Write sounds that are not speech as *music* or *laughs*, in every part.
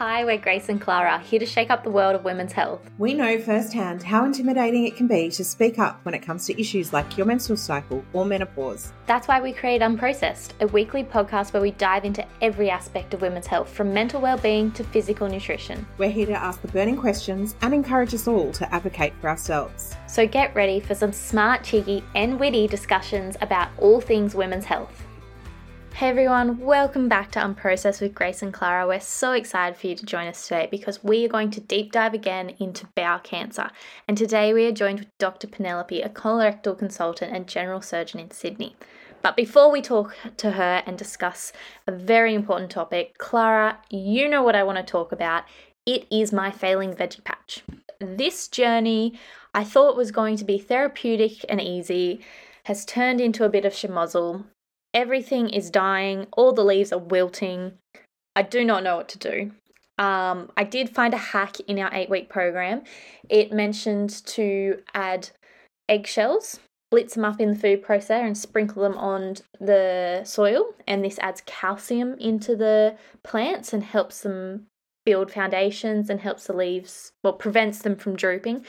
Hi, we're Grace and Clara, here to shake up the world of women's health. We know firsthand how intimidating it can be to speak up when it comes to issues like your menstrual cycle or menopause. That's why we create Unprocessed, a weekly podcast where we dive into every aspect of women's health, from mental well-being to physical nutrition. We're here to ask the burning questions and encourage us all to advocate for ourselves. So get ready for some smart, cheeky, and witty discussions about all things women's health. Hey everyone, welcome back to Unprocessed with Grace and Clara. We're so excited for you to join us today because we are going to deep dive again into bowel cancer. And today we are joined with Dr. Penelope, a colorectal consultant and general surgeon in Sydney. But before we talk to her and discuss a very important topic, Clara, you know what I want to talk about. It is my failing veggie patch. This journey I thought was going to be therapeutic and easy has turned into a bit of schmozzle everything is dying, all the leaves are wilting. I do not know what to do. Um, I did find a hack in our eight week program. It mentioned to add eggshells, blitz them up in the food processor, and sprinkle them on the soil. And this adds calcium into the plants and helps them build foundations and helps the leaves, well, prevents them from drooping.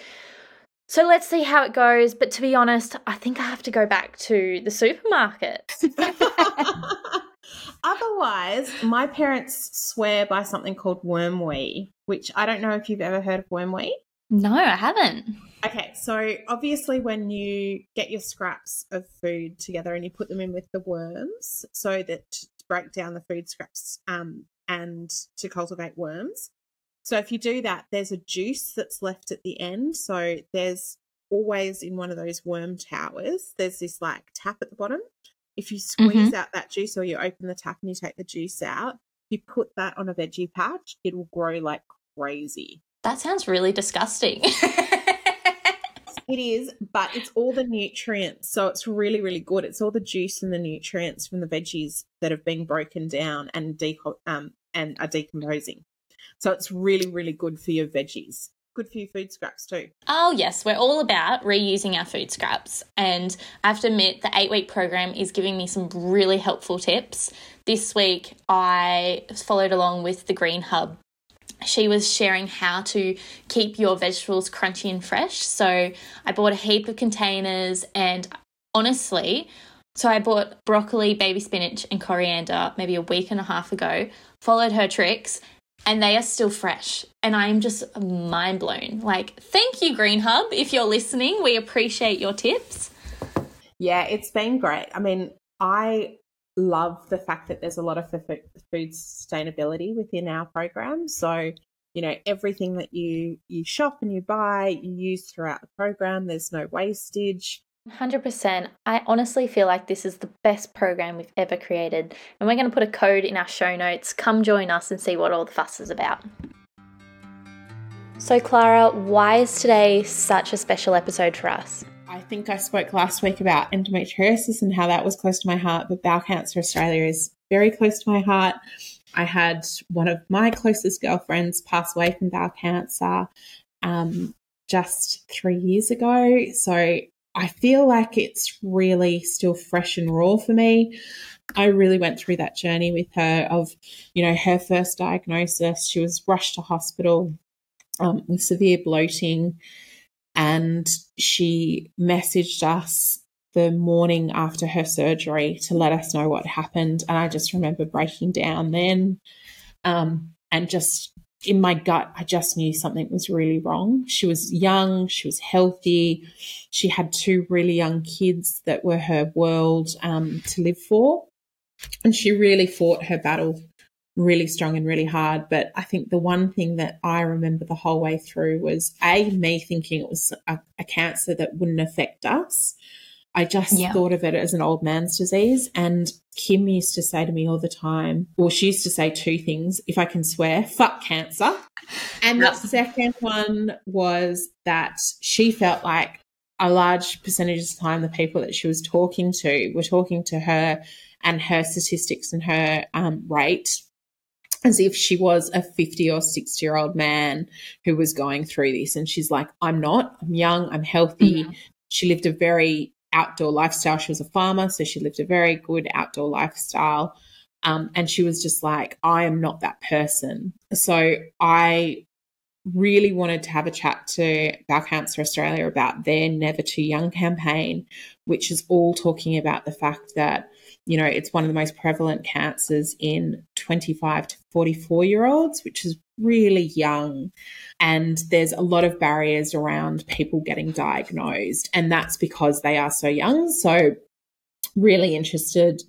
So let's see how it goes. But to be honest, I think I have to go back to the supermarket. *laughs* Otherwise, my parents swear by something called worm wormwee, which I don't know if you've ever heard of worm wormwee. No, I haven't. Okay, so obviously, when you get your scraps of food together and you put them in with the worms, so that to break down the food scraps um, and to cultivate worms, so if you do that, there's a juice that's left at the end. So there's always in one of those worm towers, there's this like tap at the bottom. If you squeeze mm-hmm. out that juice or you open the tap and you take the juice out, you put that on a veggie patch, it will grow like crazy. That sounds really disgusting. *laughs* it is, but it's all the nutrients. So it's really, really good. It's all the juice and the nutrients from the veggies that have been broken down and deco- um, and are decomposing. So it's really, really good for your veggies. Good for your food scraps too. Oh, yes. We're all about reusing our food scraps. And I have to admit, the eight week program is giving me some really helpful tips. This week, I followed along with the Green Hub she was sharing how to keep your vegetables crunchy and fresh. So I bought a heap of containers and honestly, so I bought broccoli, baby spinach, and coriander maybe a week and a half ago, followed her tricks, and they are still fresh. And I'm just mind blown. Like, thank you, Green Hub. If you're listening, we appreciate your tips. Yeah, it's been great. I mean, I love the fact that there's a lot of food sustainability within our program. So, you know, everything that you you shop and you buy, you use throughout the program. There's no wastage. 100%. I honestly feel like this is the best program we've ever created. And we're going to put a code in our show notes. Come join us and see what all the fuss is about. So, Clara, why is today such a special episode for us? I think I spoke last week about endometriosis and how that was close to my heart, but Bowel Cancer Australia is very close to my heart. I had one of my closest girlfriends pass away from bowel cancer um, just three years ago. So I feel like it's really still fresh and raw for me. I really went through that journey with her of, you know, her first diagnosis. She was rushed to hospital um, with severe bloating, and she messaged us the morning after her surgery to let us know what happened. And I just remember breaking down then um, and just in my gut, I just knew something was really wrong. She was young, she was healthy, she had two really young kids that were her world um, to live for. And she really fought her battle really strong and really hard. But I think the one thing that I remember the whole way through was A, me thinking it was a, a cancer that wouldn't affect us. I just yeah. thought of it as an old man's disease. And Kim used to say to me all the time, well, she used to say two things, if I can swear, fuck cancer. And the second one was that she felt like a large percentage of the time the people that she was talking to were talking to her and her statistics and her um, rate as if she was a 50 or 60 year old man who was going through this. And she's like, I'm not, I'm young, I'm healthy. Mm-hmm. She lived a very outdoor lifestyle. She was a farmer, so she lived a very good outdoor lifestyle. Um, and she was just like, I am not that person. So I really wanted to have a chat to Bowel Cancer Australia about their Never Too Young campaign, which is all talking about the fact that, you know, it's one of the most prevalent cancers in 25 to 44 year olds, which is really young. And there's a lot of barriers around people getting diagnosed. And that's because they are so young. So, really interested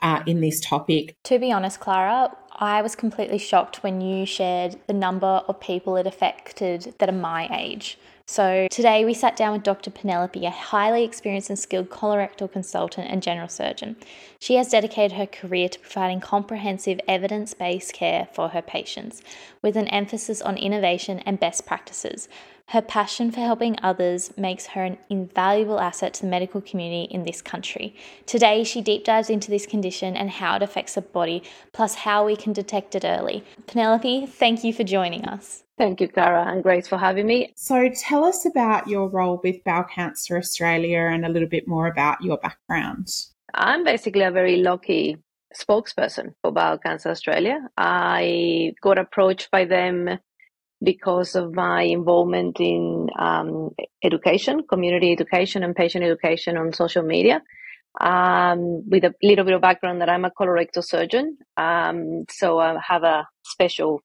uh, in this topic. To be honest, Clara, I was completely shocked when you shared the number of people it affected that are my age. So, today we sat down with Dr. Penelope, a highly experienced and skilled colorectal consultant and general surgeon. She has dedicated her career to providing comprehensive evidence based care for her patients, with an emphasis on innovation and best practices. Her passion for helping others makes her an invaluable asset to the medical community in this country. Today, she deep dives into this condition and how it affects the body, plus how we can detect it early. Penelope, thank you for joining us. Thank you, Clara and Grace, for having me. So, tell us about your role with Bowel Cancer Australia and a little bit more about your background. I'm basically a very lucky spokesperson for Bowel Cancer Australia. I got approached by them because of my involvement in um, education, community education, and patient education on social media. Um, with a little bit of background that I'm a colorectal surgeon, um, so I have a special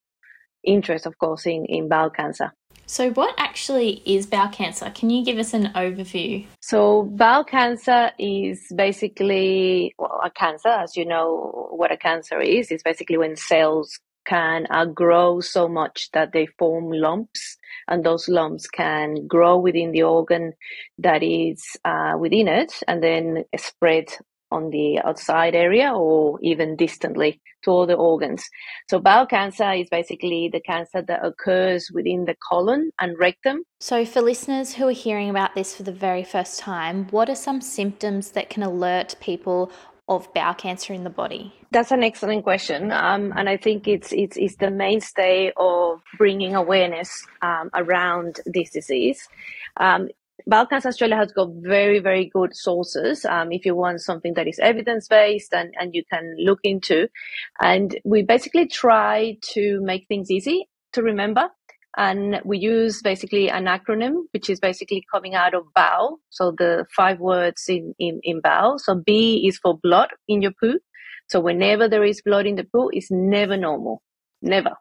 interest, of course, in, in bowel cancer. So, what actually is bowel cancer? Can you give us an overview? So, bowel cancer is basically well, a cancer. As you know, what a cancer is, is basically when cells can uh, grow so much that they form lumps, and those lumps can grow within the organ that is uh, within it, and then spread on the outside area or even distantly to all the organs. So bowel cancer is basically the cancer that occurs within the colon and rectum. So for listeners who are hearing about this for the very first time, what are some symptoms that can alert people of bowel cancer in the body? That's an excellent question, um, and I think it's, it's it's the mainstay of bringing awareness um, around this disease. Um, Bowel Cancer Australia has got very, very good sources um, if you want something that is evidence based and, and you can look into. And we basically try to make things easy to remember. And we use basically an acronym, which is basically coming out of BOWEL. So the five words in, in, in BOWEL. So B is for blood in your poo. So whenever there is blood in the poo, it's never normal. Never.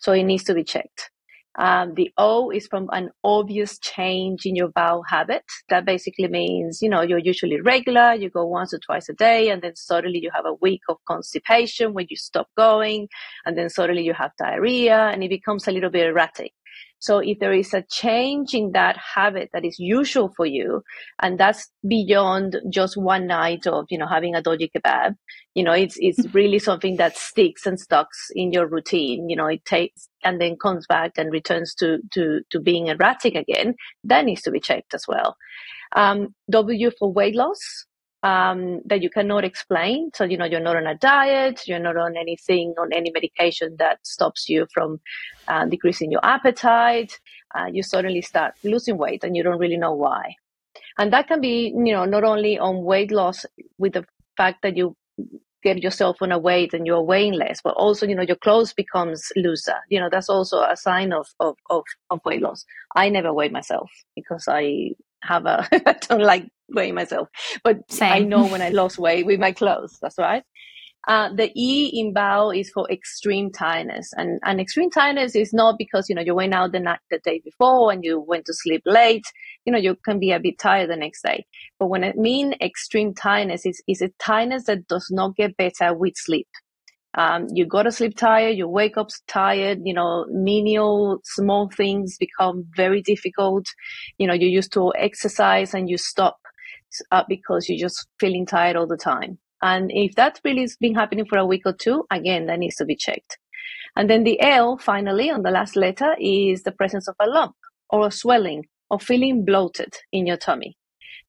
So it needs to be checked. Um, the O is from an obvious change in your bowel habit. That basically means, you know, you're usually regular, you go once or twice a day, and then suddenly you have a week of constipation when you stop going, and then suddenly you have diarrhea, and it becomes a little bit erratic. So if there is a change in that habit that is usual for you, and that's beyond just one night of, you know, having a doji kebab, you know, it's, it's *laughs* really something that sticks and stocks in your routine. You know, it takes and then comes back and returns to, to, to being erratic again. That needs to be checked as well. Um, w for weight loss um, that you cannot explain. So, you know, you're not on a diet, you're not on anything, on any medication that stops you from uh, decreasing your appetite. Uh, you suddenly start losing weight and you don't really know why. And that can be, you know, not only on weight loss with the fact that you get yourself on a weight and you're weighing less, but also, you know, your clothes becomes looser. You know, that's also a sign of, of, of, of weight loss. I never weigh myself because I have a, *laughs* I don't like weighing myself, but Same. I know when I *laughs* lost weight with my clothes. That's right. Uh, the E in bowel is for extreme tiredness, and, and extreme tiredness is not because you know you went out the night the day before and you went to sleep late. You know you can be a bit tired the next day. But when I mean extreme tiredness, is is a tiredness that does not get better with sleep. Um, you go to sleep tired, you wake up tired, you know, menial small things become very difficult. You know, you used to exercise and you stop uh, because you're just feeling tired all the time. And if that really has been happening for a week or two, again, that needs to be checked. And then the L, finally, on the last letter, is the presence of a lump or a swelling or feeling bloated in your tummy.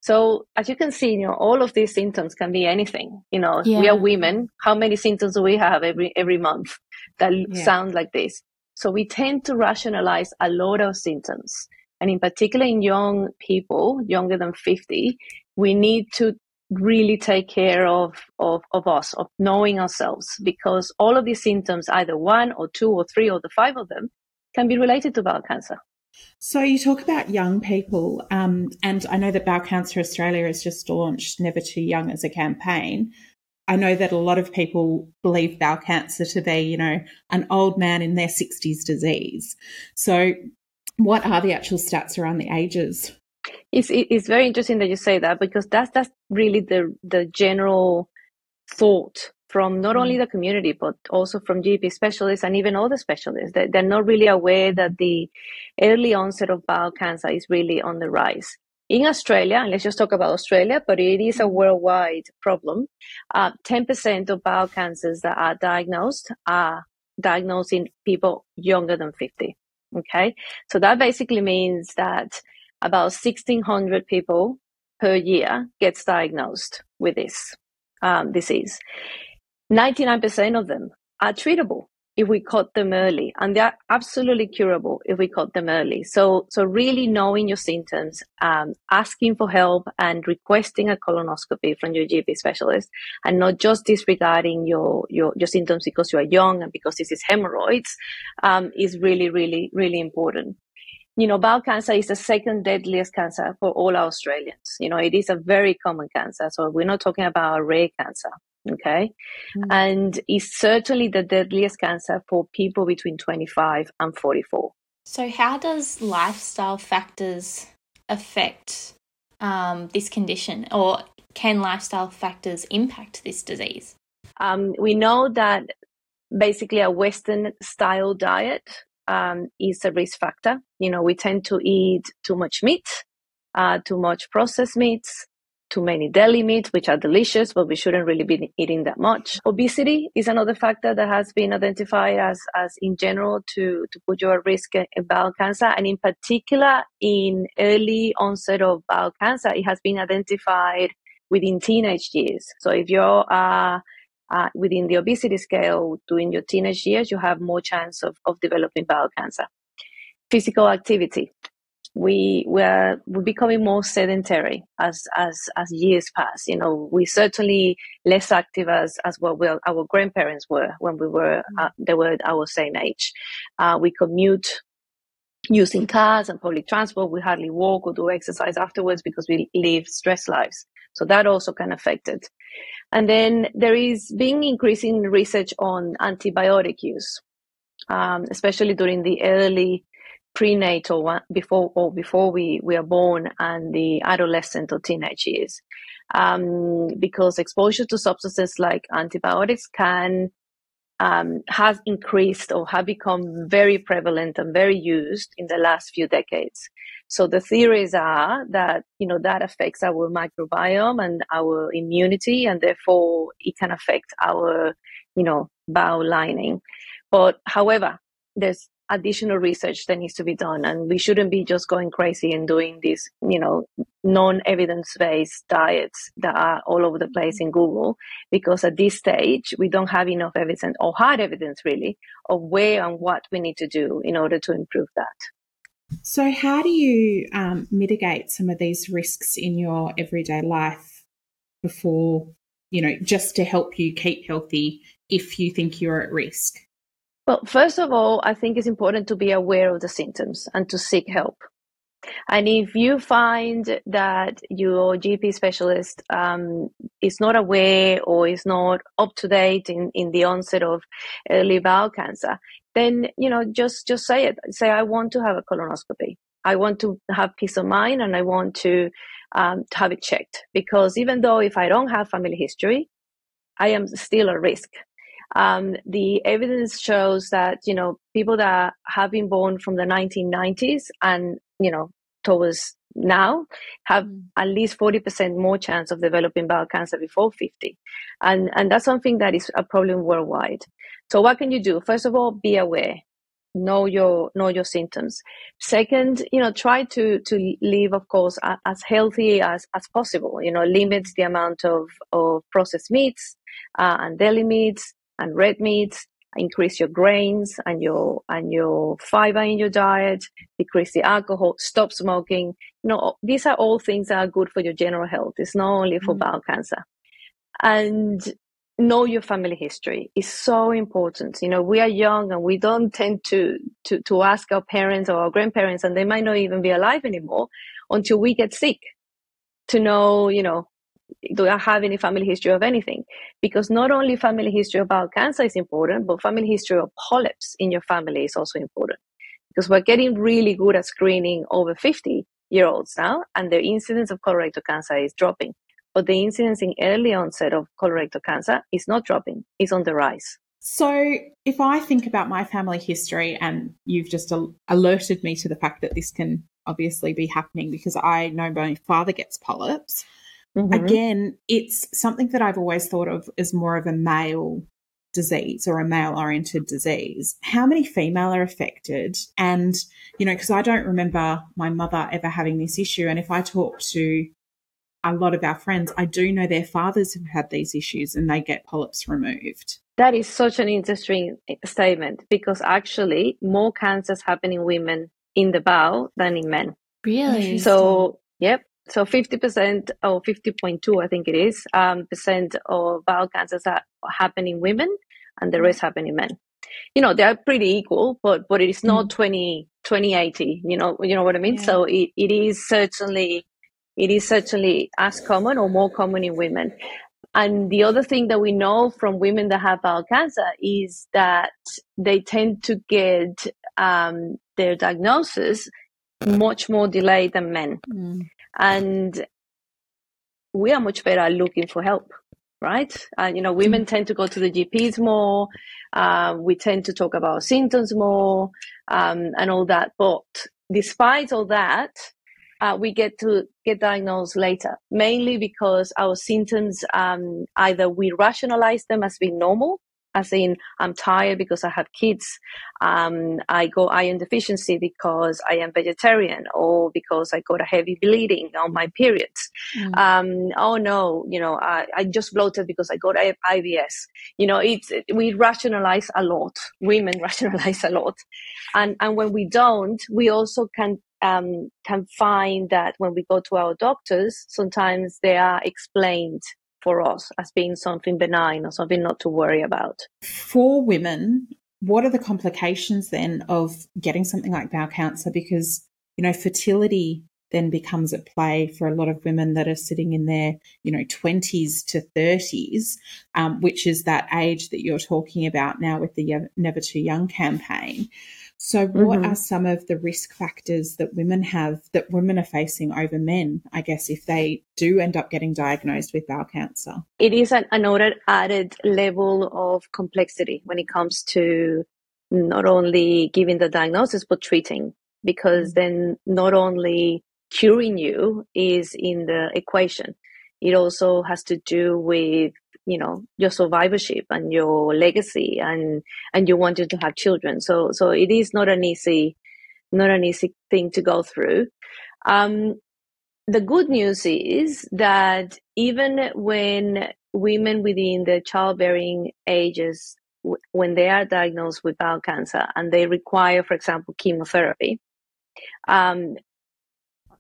So as you can see, you know, all of these symptoms can be anything. You know, yeah. we are women. How many symptoms do we have every every month that yeah. sound like this? So we tend to rationalize a lot of symptoms. And in particular in young people, younger than 50, we need to really take care of, of, of us, of knowing ourselves, because all of these symptoms, either one or two or three or the five of them, can be related to bowel cancer. So you talk about young people, um, and I know that Bowel Cancer Australia has just launched Never Too Young as a campaign. I know that a lot of people believe bowel cancer to be, you know, an old man in their 60s disease. So, what are the actual stats around the ages? It's, it's very interesting that you say that because that's that's really the the general thought from not only mm. the community but also from GP specialists and even other specialists. They, they're not really aware that the early onset of bowel cancer is really on the rise. In Australia, and let's just talk about Australia, but it is a mm. worldwide problem. Uh, 10% of bowel cancers that are diagnosed are diagnosed in people younger than 50. Okay. So that basically means that about 1600 people per year gets diagnosed with this um, disease. 99% of them are treatable if we caught them early and they're absolutely curable if we caught them early so so really knowing your symptoms um, asking for help and requesting a colonoscopy from your gp specialist and not just disregarding your your, your symptoms because you are young and because this is hemorrhoids um, is really really really important you know, bowel cancer is the second deadliest cancer for all Australians. You know, it is a very common cancer. So we're not talking about a rare cancer. Okay. Mm. And it's certainly the deadliest cancer for people between 25 and 44. So, how does lifestyle factors affect um, this condition, or can lifestyle factors impact this disease? Um, we know that basically a Western style diet um, is a risk factor. You know, we tend to eat too much meat, uh, too much processed meats, too many deli meats, which are delicious, but we shouldn't really be eating that much. Obesity is another factor that has been identified as, as in general to, to put you at risk of bowel cancer. And in particular, in early onset of bowel cancer, it has been identified within teenage years. So if you're uh, uh, within the obesity scale during your teenage years, you have more chance of, of developing bowel cancer. Physical activity we we're, we're becoming more sedentary as as as years pass. You know, we certainly less active as as what well our grandparents were when we were uh, they were our same age. Uh, we commute using cars and public transport. We hardly walk or do exercise afterwards because we live stress lives. So that also can affect it. And then there is being increasing research on antibiotic use, um, especially during the early prenatal one before or before we, we are born and the adolescent or teenage years. Um, because exposure to substances like antibiotics can um, has increased or have become very prevalent and very used in the last few decades. So the theories are that you know that affects our microbiome and our immunity, and therefore it can affect our you know bowel lining. But however, there's additional research that needs to be done. And we shouldn't be just going crazy and doing these you know non-evidence based diets that are all over the place in google because at this stage we don't have enough evidence or hard evidence really of where and what we need to do in order to improve that. So how do you um, mitigate some of these risks in your everyday life before you know just to help you keep healthy if you think you're at risk well, first of all, I think it's important to be aware of the symptoms and to seek help. And if you find that your GP specialist um, is not aware or is not up to date in, in the onset of early bowel cancer, then you know just just say it. Say I want to have a colonoscopy. I want to have peace of mind, and I want to, um, to have it checked. Because even though if I don't have family history, I am still at risk um, the evidence shows that you know people that have been born from the 1990s and you know towards now have mm. at least 40% more chance of developing bowel cancer before 50 and and that's something that is a problem worldwide. So what can you do? First of all be aware. Know your know your symptoms. Second you know try to to live of course as healthy as as possible. You know limit the amount of of processed meats uh, and deli meats and red meats. increase your grains and your and your fiber in your diet, decrease the alcohol, stop smoking. You know, these are all things that are good for your general health. It's not only for mm. bowel cancer. And know your family history is so important. You know, we are young and we don't tend to, to, to ask our parents or our grandparents, and they might not even be alive anymore until we get sick to know, you know, do I have any family history of anything? Because not only family history of bowel cancer is important, but family history of polyps in your family is also important. Because we're getting really good at screening over 50 year olds now, and the incidence of colorectal cancer is dropping. But the incidence in early onset of colorectal cancer is not dropping, it's on the rise. So, if I think about my family history, and you've just alerted me to the fact that this can obviously be happening because I know my father gets polyps. Mm-hmm. Again, it's something that I've always thought of as more of a male disease or a male oriented disease. How many female are affected? And, you know, because I don't remember my mother ever having this issue. And if I talk to a lot of our friends, I do know their fathers have had these issues and they get polyps removed. That is such an interesting statement because actually more cancers happen in women in the bowel than in men. Really? So, yep. So 50% or 50.2, I think it is, um, percent of bowel cancers that happen in women and the rest happen in men. You know, they're pretty equal, but, but it is not mm. 20, 20, 80, you know, you know what I mean? Yeah. So it, it is certainly, it is certainly as common or more common in women. And the other thing that we know from women that have bowel cancer is that they tend to get um, their diagnosis much more delayed than men. Mm. And we are much better at looking for help right? And you know women tend to go to the gps more uh, we tend to talk about symptoms more um, and all that. But despite all that uh, we get to get diagnosed later mainly because our symptoms um, either we rationalize them as being normal as in I'm tired because I have kids. Um, I go iron deficiency because I am vegetarian or because I got a heavy bleeding on my periods. Mm. Um, oh no, you know, I, I just bloated because I got IBS. You know, it's, we rationalize a lot. Women *laughs* rationalize a lot. And, and when we don't, we also can um, can find that when we go to our doctors, sometimes they are explained for us as being something benign or something not to worry about. For women, what are the complications then of getting something like bowel cancer? Because, you know, fertility then becomes at play for a lot of women that are sitting in their, you know, 20s to 30s, um, which is that age that you're talking about now with the Never Too Young campaign. So, what mm-hmm. are some of the risk factors that women have that women are facing over men, I guess, if they do end up getting diagnosed with bowel cancer? It is an, another added level of complexity when it comes to not only giving the diagnosis, but treating, because mm-hmm. then not only curing you is in the equation, it also has to do with you know your survivorship and your legacy and and you wanted to have children. So so it is not an easy not an easy thing to go through. Um, the good news is that even when women within the childbearing ages when they are diagnosed with bowel cancer and they require for example chemotherapy um,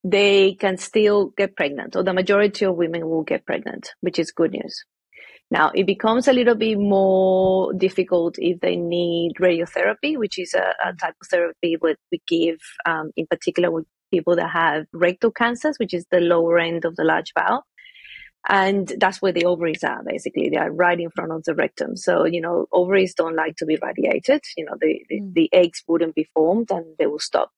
they can still get pregnant or the majority of women will get pregnant which is good news now, it becomes a little bit more difficult if they need radiotherapy, which is a, a type of therapy that we give um, in particular with people that have rectal cancers, which is the lower end of the large bowel. And that's where the ovaries are, basically. They are right in front of the rectum. So, you know, ovaries don't like to be radiated. You know, the, mm. the, the eggs wouldn't be formed and they will stop.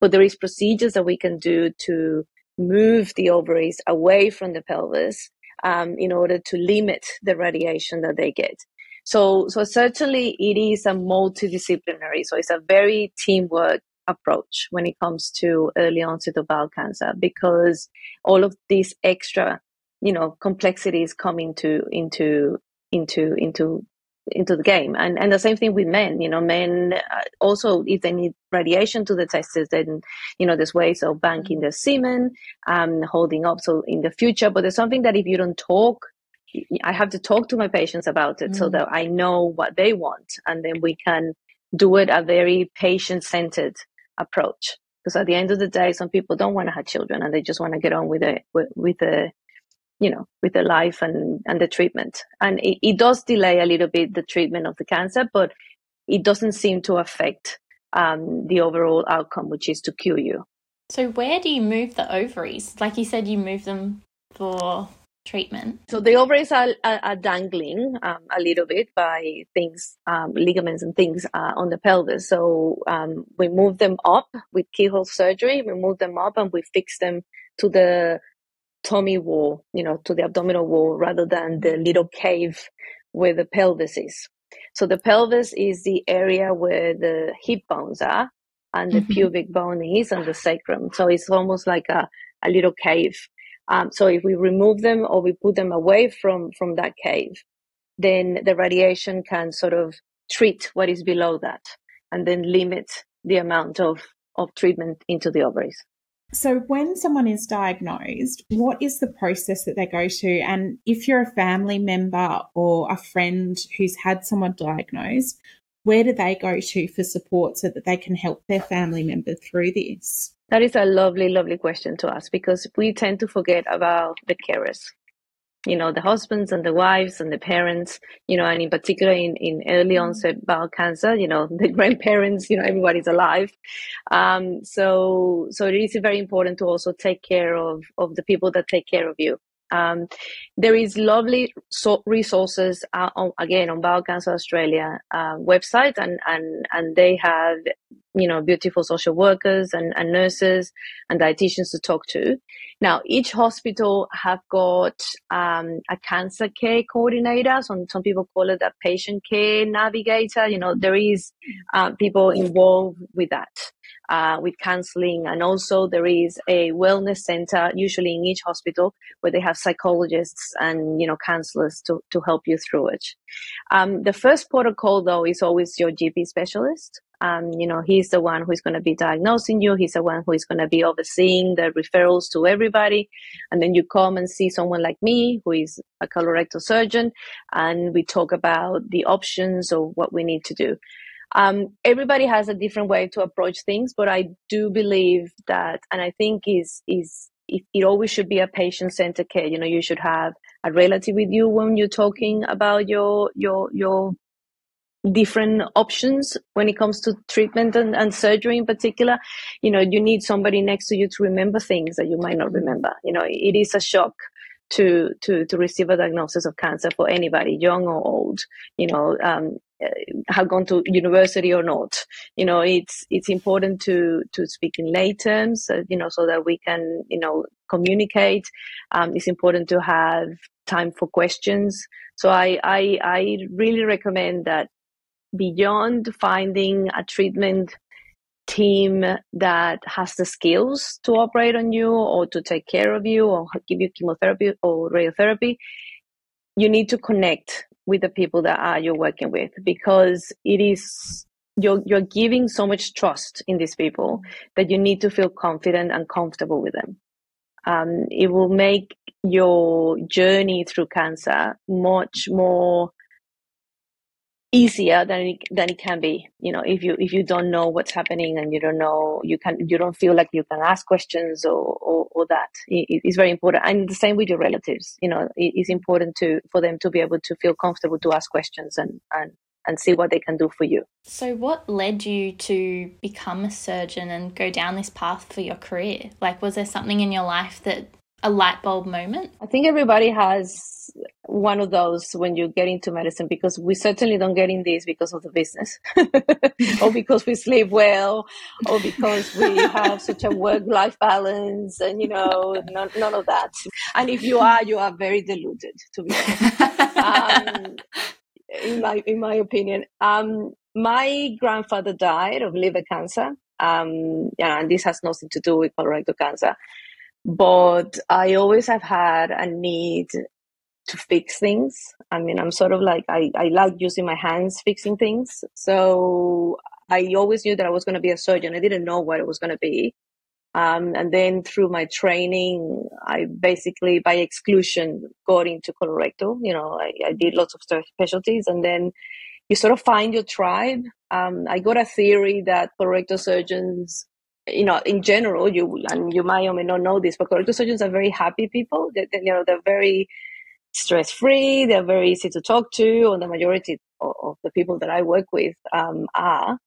But there is procedures that we can do to move the ovaries away from the pelvis um, in order to limit the radiation that they get. So, so certainly it is a multidisciplinary. So it's a very teamwork approach when it comes to early onset of bowel cancer because all of these extra, you know, complexities come into into into into into the game. And and the same thing with men. You know, men uh, also if they need radiation to the testes, then you know there's ways of banking the semen, um, holding up. So in the future, but there's something that if you don't talk I have to talk to my patients about it mm. so that I know what they want, and then we can do it a very patient centered approach. Because at the end of the day, some people don't want to have children and they just want to get on with it with, with the you know with the life and and the treatment and it, it does delay a little bit the treatment of the cancer but it doesn't seem to affect um, the overall outcome which is to cure you so where do you move the ovaries like you said you move them for treatment? So the ovaries are, are, are dangling um, a little bit by things, um, ligaments and things uh, on the pelvis. So um, we move them up with keyhole surgery. We move them up and we fix them to the tummy wall, you know, to the abdominal wall rather than the little cave where the pelvis is. So the pelvis is the area where the hip bones are and the mm-hmm. pubic bone is and the sacrum. So it's almost like a, a little cave. Um, so if we remove them or we put them away from, from that cave, then the radiation can sort of treat what is below that and then limit the amount of, of treatment into the ovaries. So, when someone is diagnosed, what is the process that they go to? And if you're a family member or a friend who's had someone diagnosed, where do they go to for support so that they can help their family member through this? That is a lovely, lovely question to ask because we tend to forget about the carers. You know, the husbands and the wives and the parents, you know, and in particular in, in early mm-hmm. onset bowel cancer, you know, *laughs* the grandparents, you know, everybody's alive. Um, so, so it is very important to also take care of, of the people that take care of you. Um, there is lovely so resources uh, on, again on Bowel Cancer Australia uh, website, and and and they have you know beautiful social workers and, and nurses and dietitians to talk to. Now each hospital have got um, a cancer care coordinator. Some some people call it a patient care navigator. You know there is uh, people involved with that uh, with counseling. And also there is a wellness center, usually in each hospital, where they have psychologists and, you know, counselors to, to help you through it. Um, the first protocol though is always your GP specialist. Um, you know, he's the one who is going to be diagnosing you. He's the one who is going to be overseeing the referrals to everybody. And then you come and see someone like me, who is a colorectal surgeon, and we talk about the options of what we need to do. Um, everybody has a different way to approach things, but I do believe that, and I think is is it, it always should be a patient centered care. You know, you should have a relative with you when you're talking about your your your different options when it comes to treatment and, and surgery in particular. You know you need somebody next to you to remember things that you might not remember. You know it is a shock to to to receive a diagnosis of cancer for anybody young or old. You know um, have gone to university or not. You know, it's it's important to to speak in lay terms. Uh, you know, so that we can you know communicate. Um, it's important to have time for questions. So I I, I really recommend that beyond finding a treatment team that has the skills to operate on you or to take care of you or give you chemotherapy or radiotherapy, you need to connect with the people that are you're working with because it is you're you're giving so much trust in these people that you need to feel confident and comfortable with them. Um, it will make your journey through cancer much more easier than it, than it can be you know if you if you don't know what's happening and you don't know you can you don't feel like you can ask questions or or, or that it, it's very important and the same with your relatives you know it, it's important to for them to be able to feel comfortable to ask questions and and and see what they can do for you. So, what led you to become a surgeon and go down this path for your career? Like, was there something in your life that a light bulb moment? I think everybody has one of those when you get into medicine because we certainly don't get in this because of the business *laughs* or because we sleep well or because we have such a work life balance and you know none, none, of that. And if you are you are very deluded to be honest. Um, in my in my opinion um, my grandfather died of liver cancer um, yeah, and this has nothing to do with colorectal cancer but I always have had a need to fix things. I mean, I'm sort of like, I, I like using my hands fixing things. So I always knew that I was going to be a surgeon. I didn't know what it was going to be. Um, and then through my training, I basically, by exclusion, got into colorectal. You know, I, I did lots of specialties, and then you sort of find your tribe. Um, I got a theory that colorectal surgeons, you know, in general, you and you might or may not know this, but colorectal surgeons are very happy people. They, they, you know, they're very stress free. They're very easy to talk to, and the majority of, of the people that I work with um, are.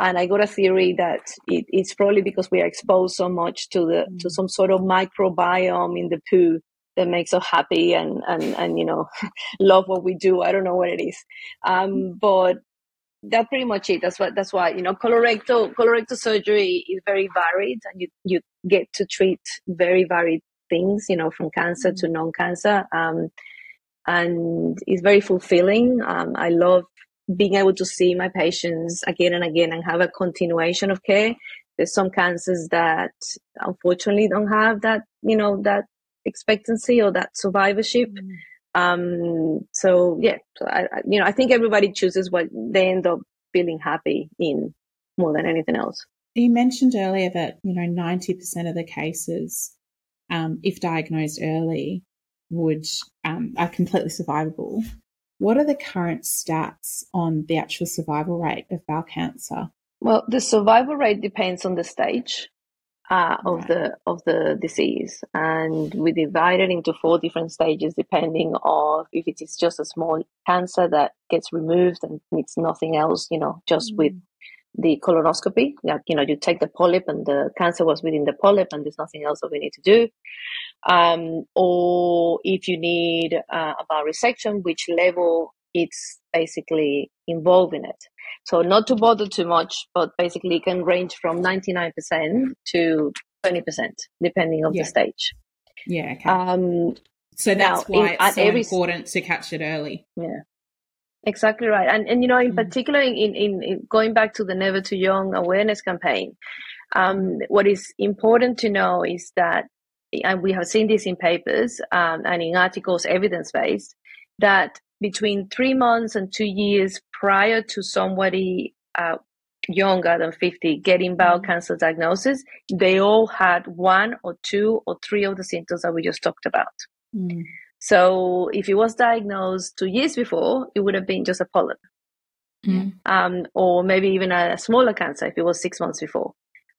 And I got a theory that it, it's probably because we are exposed so much to the mm. to some sort of microbiome in the poo that makes us happy and and and you know *laughs* love what we do. I don't know what it is, um, mm. but that's pretty much it. That's what that's why you know colorectal colorectal surgery is very varied, and you you get to treat very varied things. You know, from cancer to non-cancer, um, and it's very fulfilling. Um, I love being able to see my patients again and again and have a continuation of care. There's some cancers that unfortunately don't have that, you know, that expectancy or that survivorship. Mm. Um, so yeah, so I, I, you know, I think everybody chooses what they end up feeling happy in more than anything else. You mentioned earlier that, you know, 90% of the cases, um, if diagnosed early, would um, are completely survivable. What are the current stats on the actual survival rate of bowel cancer? Well, the survival rate depends on the stage uh, of right. the of the disease, and we divide it into four different stages depending on if it is just a small cancer that gets removed and needs nothing else, you know, just mm. with the colonoscopy. Like, you know, you take the polyp and the cancer was within the polyp and there's nothing else that we need to do um, or if you need uh, a bowel resection, which level it's basically involved in it. So not to bother too much, but basically it can range from 99% to 20%, depending on yeah. the stage. Yeah. Okay. Um, so that's now, why it's so every, important to catch it early. Yeah. Exactly right. And, and you know, in mm. particular, in, in, in, going back to the Never Too Young awareness campaign, um, what is important to know is that and we have seen this in papers um, and in articles evidence based that between three months and two years prior to somebody uh, younger than 50 getting bowel mm-hmm. cancer diagnosis, they all had one or two or three of the symptoms that we just talked about. Mm. So if it was diagnosed two years before, it would have been just a polyp. Mm. Um, or maybe even a smaller cancer if it was six months before.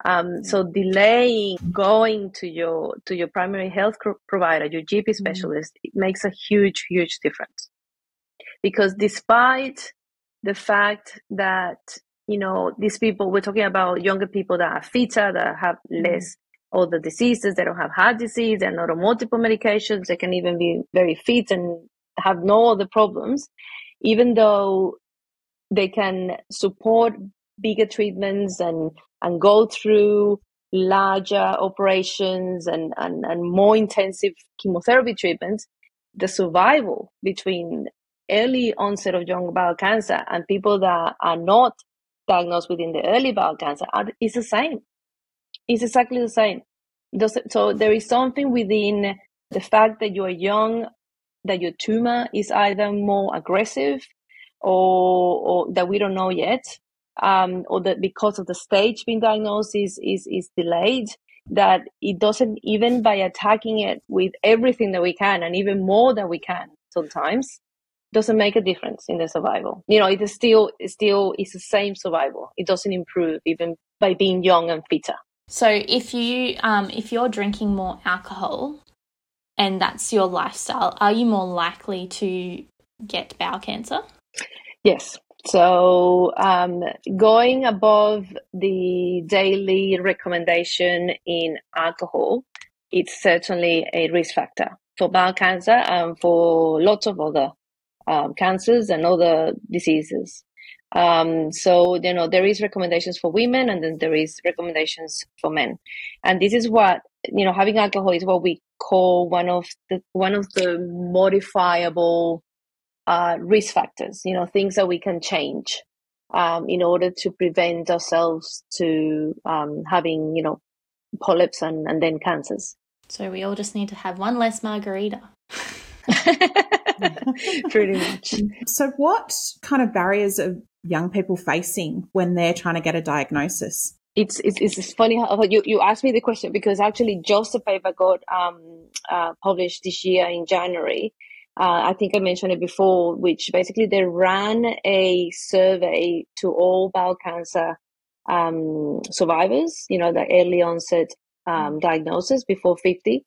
Um, so delaying going to your to your primary health provider, your GP mm-hmm. specialist, mm. it makes a huge, huge difference. Because despite the fact that you know these people, we're talking about younger people that are fitter, that have mm-hmm. less all the diseases, they don't have heart disease, they're not on multiple medications, they can even be very fit and have no other problems, even though they can support bigger treatments and and go through larger operations and, and, and more intensive chemotherapy treatments, the survival between early onset of young bowel cancer and people that are not diagnosed within the early bowel cancer are, is the same. It's exactly the same. So there is something within the fact that you are young, that your tumor is either more aggressive or, or that we don't know yet, um, or that because of the stage being diagnosed is, is, is delayed, that it doesn't, even by attacking it with everything that we can and even more than we can sometimes, doesn't make a difference in the survival. You know, it is still, it still is the same survival. It doesn't improve even by being young and fitter. So if you, um, if you're drinking more alcohol and that's your lifestyle, are you more likely to get bowel cancer? Yes, so, um, going above the daily recommendation in alcohol, it's certainly a risk factor for bowel cancer and for lots of other um, cancers and other diseases. Um, so, you know, there is recommendations for women and then there is recommendations for men. And this is what, you know, having alcohol is what we call one of the, one of the modifiable uh, risk factors, you know, things that we can change um, in order to prevent ourselves to um, having, you know, polyps and, and then cancers. So we all just need to have one less margarita. *laughs* *laughs* Pretty much. So, what kind of barriers are young people facing when they're trying to get a diagnosis? it's, it's, it's funny how you, you asked me the question because actually just the paper got um, uh, published this year in January. Uh, I think I mentioned it before, which basically they ran a survey to all bowel cancer um, survivors, you know, the early onset um, diagnosis before 50.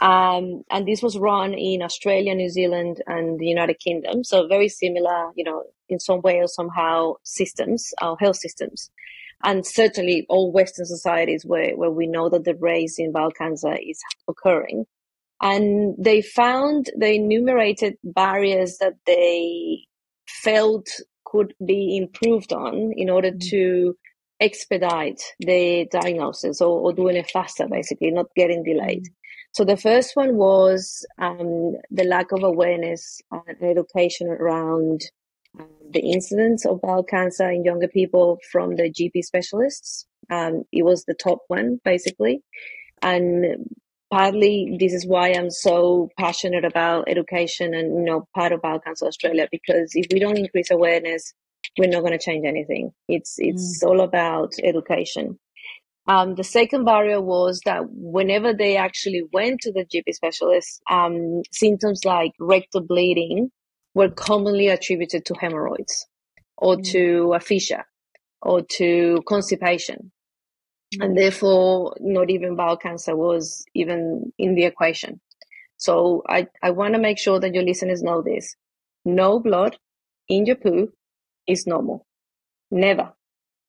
Um, and this was run in Australia, New Zealand, and the United Kingdom. So very similar, you know, in some way or somehow systems, our health systems. And certainly all Western societies where, where we know that the race in bowel cancer is occurring. And they found, they enumerated barriers that they felt could be improved on in order mm-hmm. to expedite the diagnosis or, or, doing it faster, basically, not getting delayed. So the first one was um, the lack of awareness and education around um, the incidence of bowel cancer in younger people from the GP specialists. Um, it was the top one, basically. And partly this is why I'm so passionate about education and, you know, part of Bowel Cancer Australia, because if we don't increase awareness, we're not going to change anything. It's, it's mm. all about education. Um, the second barrier was that whenever they actually went to the GP specialist, um, symptoms like rectal bleeding were commonly attributed to hemorrhoids or mm. to a fissure or to constipation. Mm. And therefore, not even bowel cancer was even in the equation. So I, I want to make sure that your listeners know this. No blood in your poo is normal. Never.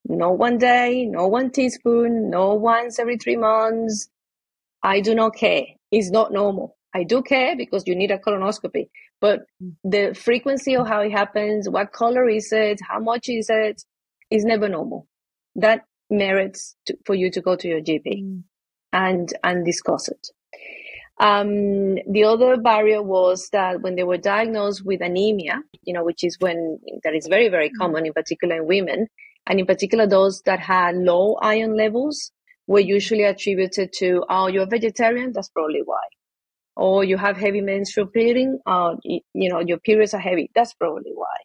No one day, no one teaspoon, no once every three months. I do not care. It's not normal. I do care because you need a colonoscopy, but the frequency of how it happens, what color is it, how much is it, is never normal. That merits to, for you to go to your GP mm. and and discuss it. Um, the other barrier was that when they were diagnosed with anemia, you know, which is when that is very very mm. common, in particular in women, and in particular, those that had low iron levels were usually attributed to, oh, you're a vegetarian, that's probably why. Or you have heavy menstrual bleeding, uh, you know, your periods are heavy, that's probably why.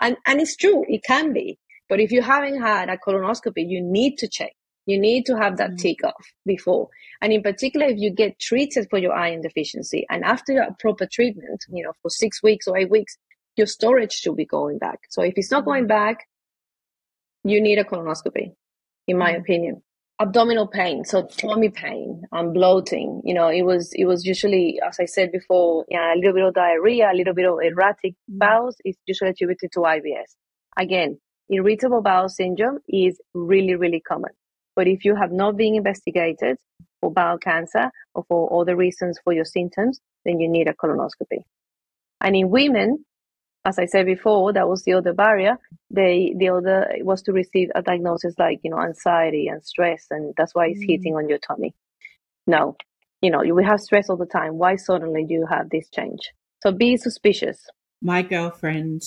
And, and it's true, it can be. But if you haven't had a colonoscopy, you need to check. You need to have that mm-hmm. tick off before. And in particular, if you get treated for your iron deficiency and after a proper treatment, you know, for six weeks or eight weeks, your storage should be going back. So if it's not going mm-hmm. back, you need a colonoscopy, in my mm. opinion. Abdominal pain, so tummy pain and bloating. You know, it was it was usually, as I said before, yeah, a little bit of diarrhea, a little bit of erratic mm. bowels is usually attributed to IBS. Again, irritable bowel syndrome is really really common. But if you have not been investigated for bowel cancer or for other reasons for your symptoms, then you need a colonoscopy. And in women, as I said before, that was the other barrier. They, the other was to receive a diagnosis like, you know, anxiety and stress, and that's why it's mm. hitting on your tummy. No, you know, you we have stress all the time. Why suddenly do you have this change? So be suspicious. My girlfriend,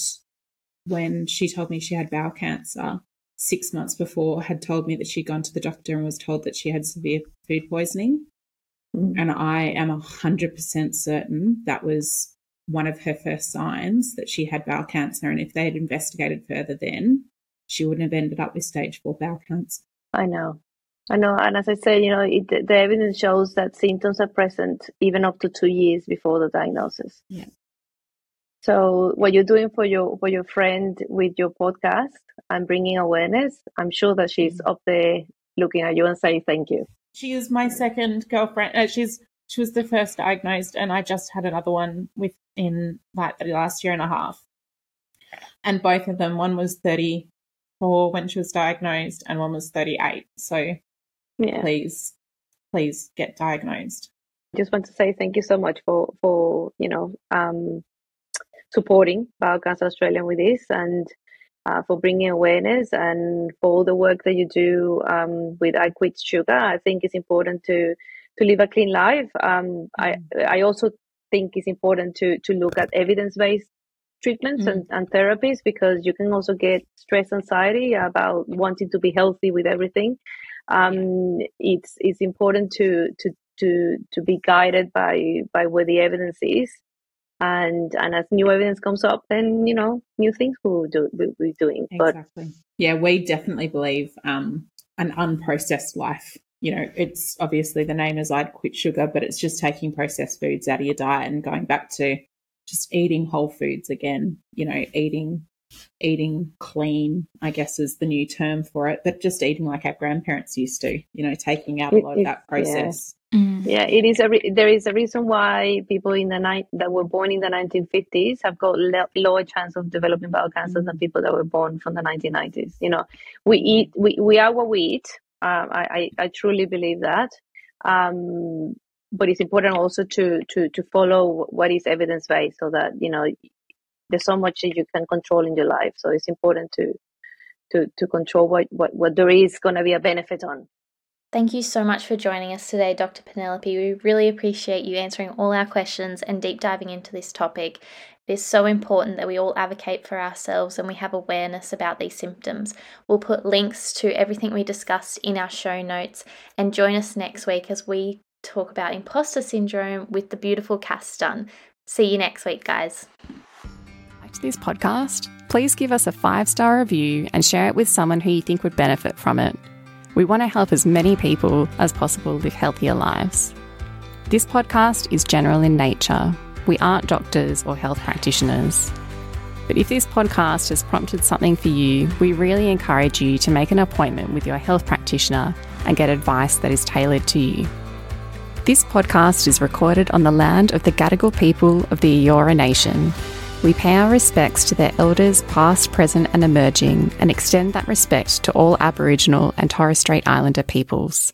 when she told me she had bowel cancer six months before, had told me that she'd gone to the doctor and was told that she had severe food poisoning. Mm. And I am 100% certain that was one of her first signs that she had bowel cancer. And if they had investigated further then, she wouldn't have ended up with stage four bowel cancer. I know. I know. And as I say, you know, it, the evidence shows that symptoms are present even up to two years before the diagnosis. Yeah. So what you're doing for your for your friend with your podcast and bringing awareness, I'm sure that she's mm-hmm. up there looking at you and saying thank you. She is my second girlfriend. Uh, she's she was the first diagnosed, and I just had another one within like the last year and a half. And both of them, one was 34 when she was diagnosed, and one was 38. So yeah. please, please get diagnosed. I just want to say thank you so much for for you know um, supporting Bowel Cancer Australia with this and uh, for bringing awareness and for all the work that you do um, with I Quit Sugar. I think it's important to to live a clean life. Um, I mm. I also think it's important to to look at evidence based treatments mm. and, and therapies because you can also get stress anxiety about wanting to be healthy with everything. Um, it's it's important to to to to be guided by by where the evidence is and and as new evidence comes up then you know new things we'll do we'll be doing exactly. but yeah we definitely believe um an unprocessed life. You know, it's obviously the name is I Quit Sugar, but it's just taking processed foods out of your diet and going back to just eating whole foods again, you know, eating eating clean, I guess is the new term for it, but just eating like our grandparents used to, you know, taking out a lot of that process. Yeah. Mm. yeah, it is a re- there is a reason why people in the night that were born in the 1950s have got le- lower chance of developing bowel cancer mm. than people that were born from the 1990s. You know, we eat, we, we are what we eat. Um, I, I, I truly believe that. Um, but it's important also to to to follow what is evidence based so that you know there's so much that you can control in your life so it's important to to to control what what, what there is going to be a benefit on Thank you so much for joining us today, Dr. Penelope. We really appreciate you answering all our questions and deep diving into this topic. It is so important that we all advocate for ourselves and we have awareness about these symptoms. We'll put links to everything we discussed in our show notes and join us next week as we talk about imposter syndrome with the beautiful Cass Dunn. See you next week, guys. Like this podcast, please give us a five star review and share it with someone who you think would benefit from it. We want to help as many people as possible live healthier lives. This podcast is general in nature. We aren't doctors or health practitioners. But if this podcast has prompted something for you, we really encourage you to make an appointment with your health practitioner and get advice that is tailored to you. This podcast is recorded on the land of the Gadigal people of the Eora Nation. We pay our respects to their elders, past, present, and emerging, and extend that respect to all Aboriginal and Torres Strait Islander peoples.